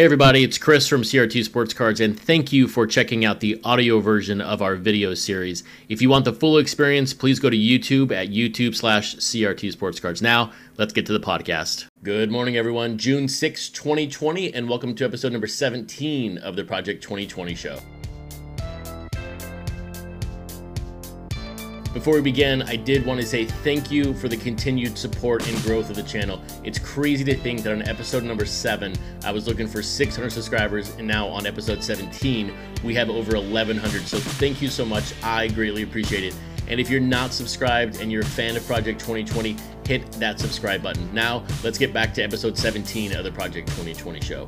Hey everybody, it's Chris from CRT Sports Cards, and thank you for checking out the audio version of our video series. If you want the full experience, please go to YouTube at YouTube slash CRT Sports Cards. Now, let's get to the podcast. Good morning, everyone. June 6, 2020, and welcome to episode number 17 of the Project 2020 show. Before we begin, I did want to say thank you for the continued support and growth of the channel. It's crazy to think that on episode number 7, I was looking for 600 subscribers, and now on episode 17, we have over 1,100. So thank you so much. I greatly appreciate it. And if you're not subscribed and you're a fan of Project 2020, hit that subscribe button. Now, let's get back to episode 17 of the Project 2020 show.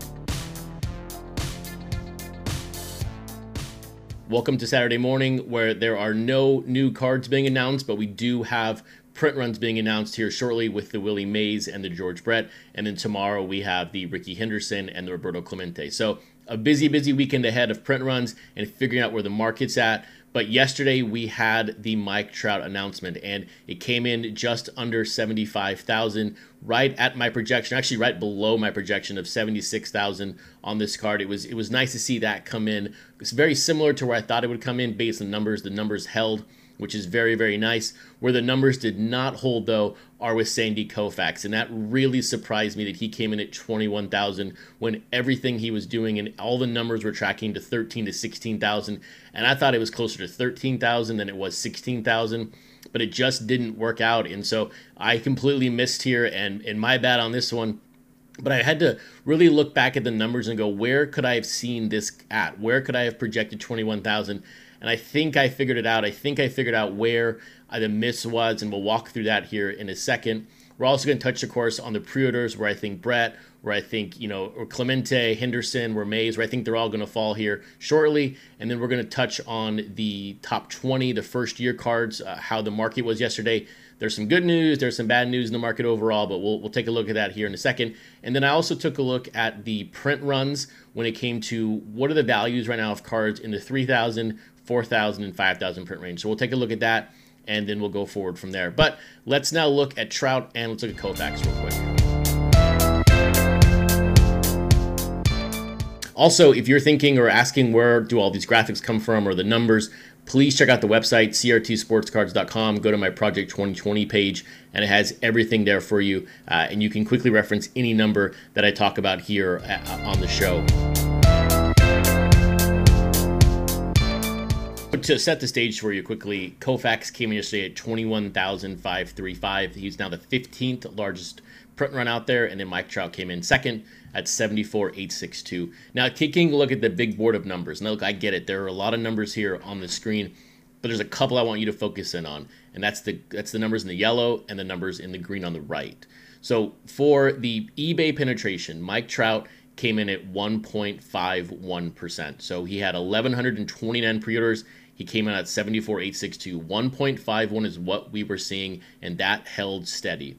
Welcome to Saturday morning, where there are no new cards being announced, but we do have print runs being announced here shortly with the Willie Mays and the George Brett. And then tomorrow we have the Rickey Henderson and the Roberto Clemente. So a busy, busy weekend ahead of print runs and figuring out where the market's at. But yesterday we had the Mike Trout announcement, and it came in just under 75,000, right at my projection, actually right below my projection of 76,000 on this card. It was it was nice to see that come in. It's very similar to where I thought it would come in based on numbers. The numbers held which is very, very nice. Where the numbers did not hold, though, are with Sandy Koufax. And that really surprised me that he came in at 21,000 when everything he was doing and all the numbers were tracking to 13 to 16,000. And I thought it was closer to 13,000 than it was 16,000 but it just didn't work out. And so I completely missed here, and, and my bad on this one. But I had to really look back at the numbers and go, where could I have seen this at? Where could I have projected 21,000? And I think I figured it out. I think I figured out where uh, the miss was, and we'll walk through that here in a second. We're also going to touch, of course, on the pre-orders where I think Brett, where I think you know, or Clemente, Henderson, where Mays, where I think they're all going to fall here shortly, and then we're going to touch on the top 20, the first year cards, uh, how the market was yesterday. There's some good news, there's some bad news in the market overall, but we'll, we'll take a look at that here in a second. And then I also took a look at the print runs when it came to what are the values right now of cards in the 3,000, 4,000 and 5,000 print range. So we'll take a look at that and then we'll go forward from there. But let's now look at Trout and let's look at Koufax real quick. Also, if you're thinking or asking where do all these graphics come from or the numbers, please check out the website crtsportscards.com. Go to my Project 2020 page, and it has everything there for you. Uh, and you can quickly reference any number that I talk about here uh, on the show. To set the stage for you quickly, Koufax came in yesterday at 21,535. He's now the 15th largest print run out there, and then Mike Trout came in second at 74,862. Now, taking a look at the big board of numbers. Now, look, I get it. There are a lot of numbers here on the screen, but there's a couple I want you to focus in on, and that's the that's the numbers in the yellow and the numbers in the green on the right. So for the eBay penetration, Mike Trout came in at 1.51%. So he had 1,129 pre-orders. He came in at 74,862. 1.51 is what we were seeing, and that held steady.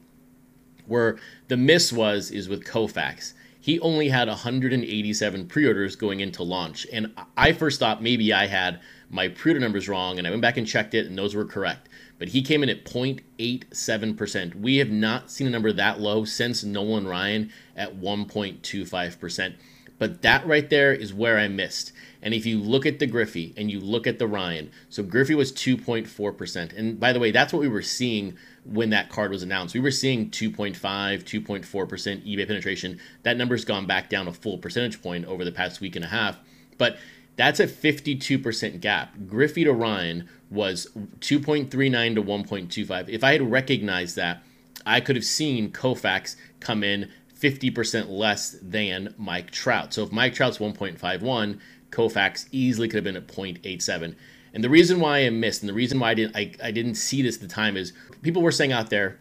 Where the miss was is with Koufax. He only had 187 pre-orders going into launch, and I first thought maybe I had my pre-order numbers wrong, and I went back and checked it, and those were correct. But he came in at 0.87%. We have not seen a number that low since Nolan Ryan at 1.25%. But that right there is where I missed. And if you look at the Griffey and you look at the Ryan, so Griffey was 2.4%. And by the way, that's what we were seeing when that card was announced. We were seeing 2.5, 2.4% eBay penetration. That number's gone back down a full percentage point over the past week and a half. But that's a 52% gap. Griffey to Ryan was 2.39 to 1.25. If I had recognized that, I could have seen Koufax come in 50% less than Mike Trout. So if Mike Trout's 1.51, Koufax easily could have been at 0.87. And the reason why I missed, and the reason why I didn't, I, I didn't see this at the time is people were saying out there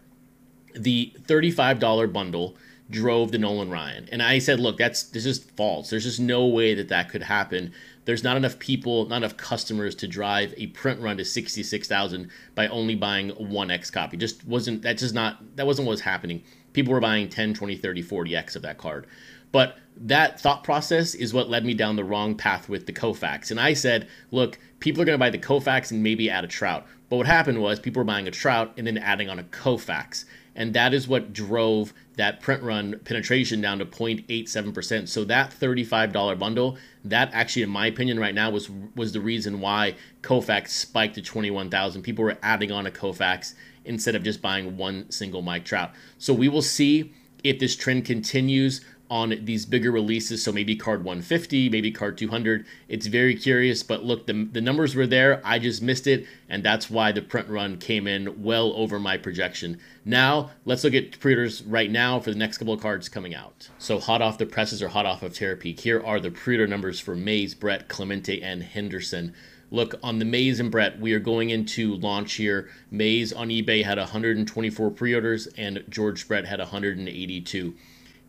the $35 bundle drove the Nolan Ryan. And I said, look, that's this is false. There's just no way that that could happen. There's not enough people, not enough customers to drive a print run to 66,000 by only buying one X copy. Just wasn't that just not that wasn't what was happening people were buying 10, 20, 30, 40x of that card. But that thought process is what led me down the wrong path with the Koufax. And I said, look, people are going to buy the Koufax and maybe add a Trout. But what happened was people were buying a Trout and then adding on a Koufax. And that is what drove that print run penetration down to 0.87%. So that $35 bundle, that actually, in my opinion, right now was was the reason why Koufax spiked to 21,000. People were adding on a Koufax instead of just buying one single Mike Trout. So we will see if this trend continues on these bigger releases. So maybe card 150, maybe card 200. It's very curious, but look, the, the numbers were there. I just missed it, and that's why the print run came in well over my projection. Now, let's look at pre-orders right now for the next couple of cards coming out. So hot off the presses or hot off of Terapeak, here are the pre-order numbers for Mays, Brett, Clemente, and Henderson. Look, on the Mays and Brett, we are going into launch here. Mays on eBay had 124 pre-orders, and George Brett had 182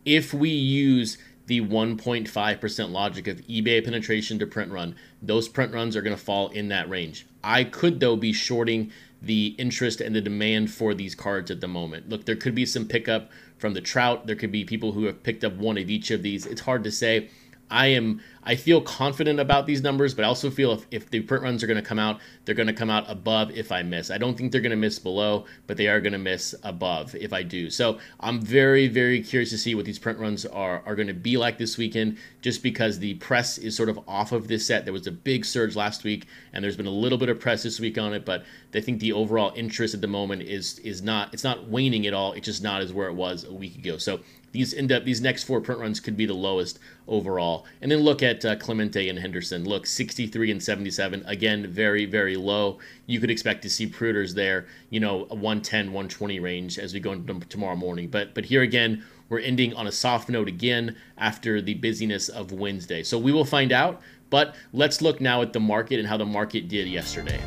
if we use the 1.5% logic of eBay penetration to print run, those print runs are going to fall in that range. I could, though, be shorting the interest and the demand for these cards at the moment. Look, there could be some pickup from the Trout. There could be people who have picked up one of each of these. It's hard to say. I am I feel confident about these numbers, but I also feel if, if the print runs are going to come out, they're going to come out above if I miss. I don't think they're going to miss below, but they are going to miss above if I do. So I'm very, very curious to see what these print runs are, are going to be like this weekend, just because the press is sort of off of this set. There was a big surge last week, and there's been a little bit of press this week on it, but I think the overall interest at the moment is is not it's not waning at all. It's just not as where it was a week ago. So these end up these next four print runs could be the lowest overall. And then look at uh, Clemente and Henderson. Look, 63 and 77. Again, very very low. You could expect to see Pruders there, you know, a 110, 120 range as we go into tomorrow morning. But but here again, we're ending on a soft note again after the busyness of Wednesday. So we will find out. But let's look now at the market and how the market did yesterday.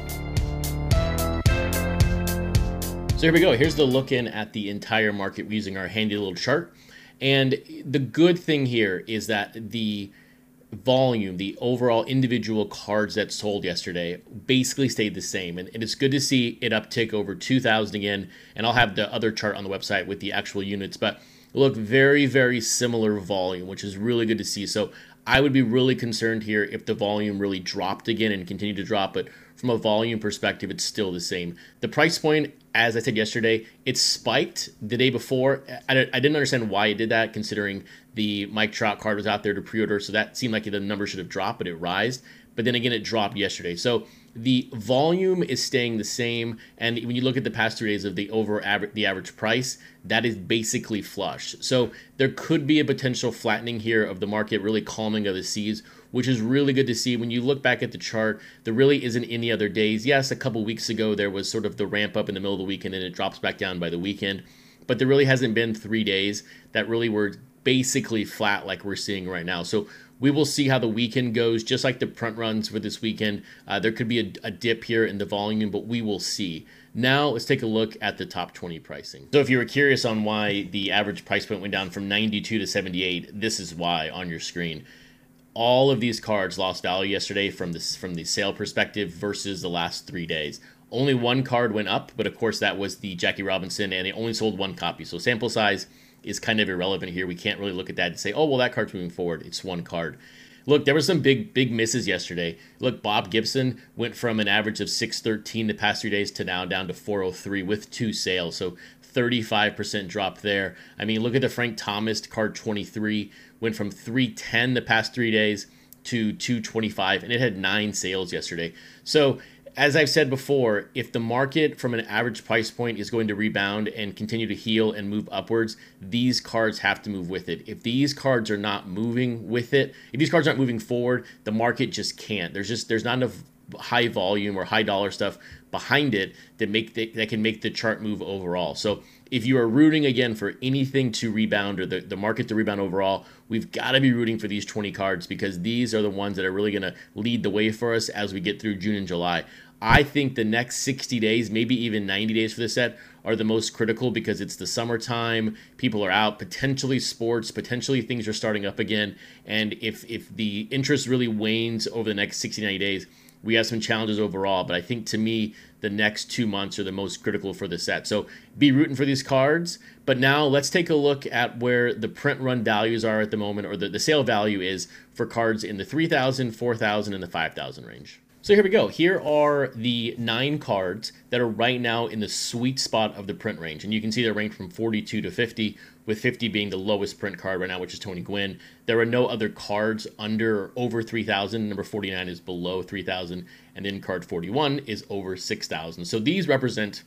So here we go. Here's the look in at the entire market using our handy little chart. And the good thing here is that the volume, the overall individual cards that sold yesterday basically stayed the same. And, and, it's good to see it uptick over 2,000 again. And I'll have the other chart on the website with the actual units, but look very, very similar volume, which is really good to see. So I would be really concerned here if the volume really dropped again and continued to drop. But from a volume perspective, it's still the same. The price point, as I said yesterday, it spiked the day before. I, I didn't understand why it did that, considering the Mike Trout card was out there to pre-order, so that seemed like the number should have dropped, but it rised. But then again, it dropped yesterday. So the volume is staying the same, and when you look at the past three days of the over average, the average price, that is basically flush. So there could be a potential flattening here of the market, really calming of the seas, which is really good to see. When you look back at the chart, there really isn't any other days. Yes, a couple weeks ago there was sort of the ramp up in the middle of the weekend, and then it drops back down by the weekend. But there really hasn't been three days that really were basically flat like we're seeing right now. So we will see how the weekend goes, just like the print runs for this weekend. Uh, there could be a, a, dip here in the volume, but we will see. Now, let's take a look at the top 20 pricing. So, if you were curious on why the average price point went down from 92 to 78, this is why on your screen. All of these cards lost value yesterday from this from the sale perspective versus the last three days. Only one card went up, but of course that was the Jackie Robinson, and they only sold one copy. So sample size is kind of irrelevant here. We can't really look at that and say, oh, well, that card's moving forward. It's one card. Look, there were some big, big misses yesterday. Look, Bob Gibson went from an average of 613 the past three days to now down to 403 with two sales. So 35% drop there. I mean, look at the Frank Thomas card 23 went from 310 the past three days to 225, and it had nine sales yesterday. So as I've said before, if the market from an average price point is going to rebound and continue to heal and move upwards, these cards have to move with it. If these cards are not moving with it, if these cards aren't moving forward, the market just can't. There's just there's not enough high volume or high dollar stuff behind it that make the, that can make the chart move overall. So if you are rooting again for anything to rebound or the, the market to rebound overall, we've got to be rooting for these 20 cards because these are the ones that are really going to lead the way for us as we get through June and July. I think the next 60 days, maybe even 90 days for the set, are the most critical because it's the summertime. People are out, potentially sports, potentially things are starting up again. And if, if the interest really wanes over the next 60, 90 days, we have some challenges overall. But I think to me, the next two months are the most critical for the set. So be rooting for these cards. But now let's take a look at where the print run values are at the moment, or the, the sale value is for cards in the 3,000, 4,000, and the 5,000 range. So here we go. Here are the nine cards that are right now in the sweet spot of the print range. And you can see they're ranked from 42 to 50, with 50 being the lowest print card right now, which is Tony Gwynn. There are no other cards under or over 3,000. Number 49 is below 3,000. And then card 41 is over 6,000. So these represent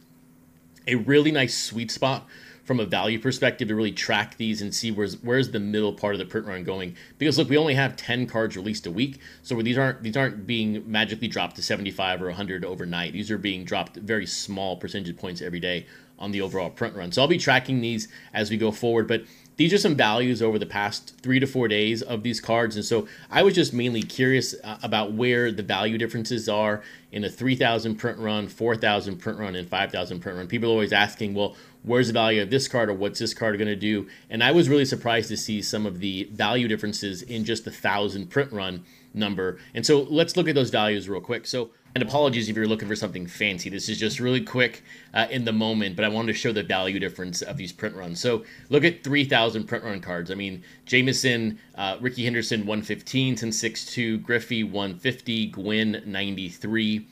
a really nice sweet spot from a value perspective to really track these and see where's where's the middle part of the print run going. Because look, we only have 10 cards released a week, so these aren't these aren't being magically dropped to 75 or 100 overnight. These are being dropped very small percentage points every day on the overall print run. So I'll be tracking these as we go forward, but these are some values over the past three to four days of these cards. And so I was just mainly curious uh, about where the value differences are in a 3,000 print run, 4,000 print run, and 5,000 print run. People are always asking, well, where's the value of this card or what's this card going to do? And I was really surprised to see some of the value differences in just the 1,000 print run number. And so let's look at those values real quick. So and apologies if you're looking for something fancy. This is just really quick uh, in the moment, but I wanted to show the value difference of these print runs. So look at 3,000 print run cards. I mean, Jameson, uh, Rickey Henderson 115, 1062, Griffey 150, Gwynn 93.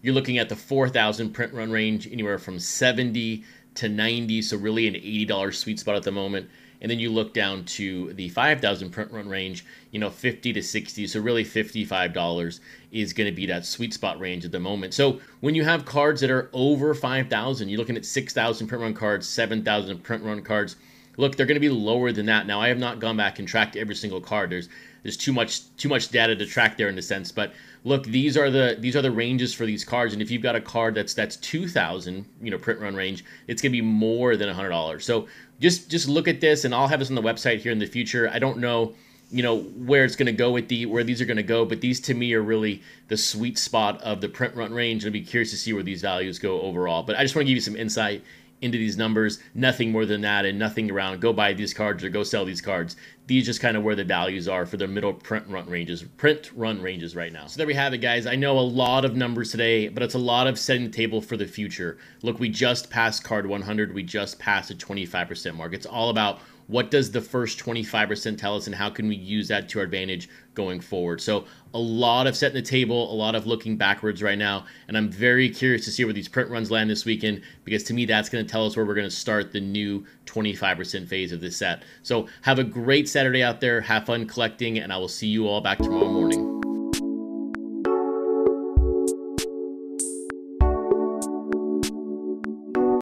You're looking at the 4,000 print run range, anywhere from 70 to 90, so really an $80 sweet spot at the moment. And then you look down to the 5000 print run range you know 50 to 60 so really $55 is going to be that sweet spot range at the moment. So when you have cards that are over 5000 you're looking at 6000 print run cards 7000 print run cards look they're going to be lower than that. Now i have not gone back and tracked every single card. There's there's too much too much data to track there in a sense. But look these are the these are the ranges for these cards. And if you've got a card that's that's 2000 you know print run range it's going to be more than $100 so just just look at this and i'll have this on the website here in the future. I don't know you know where it's going to go with the where these are going to go but these to me are really the sweet spot of the print run range. I'd be curious to see where these values go overall. But i just want to give you some insight into these numbers. Nothing more than that, and nothing around go buy these cards or go sell these cards. These just kind of where the values are for their middle print run ranges, print run ranges right now. So there we have it, guys. I know a lot of numbers today, but it's a lot of setting the table for the future. Look, we just passed card 100. We just passed a 25% mark. It's all about what does the first 25% tell us and how can we use that to our advantage going forward? So a lot of setting the table a lot of looking backwards right now and i'm very curious to see where these print runs land this weekend because to me that's going to tell us where we're going to start the new 25% phase of this set. So have a great saturday out there have fun collecting and i will see you all back tomorrow morning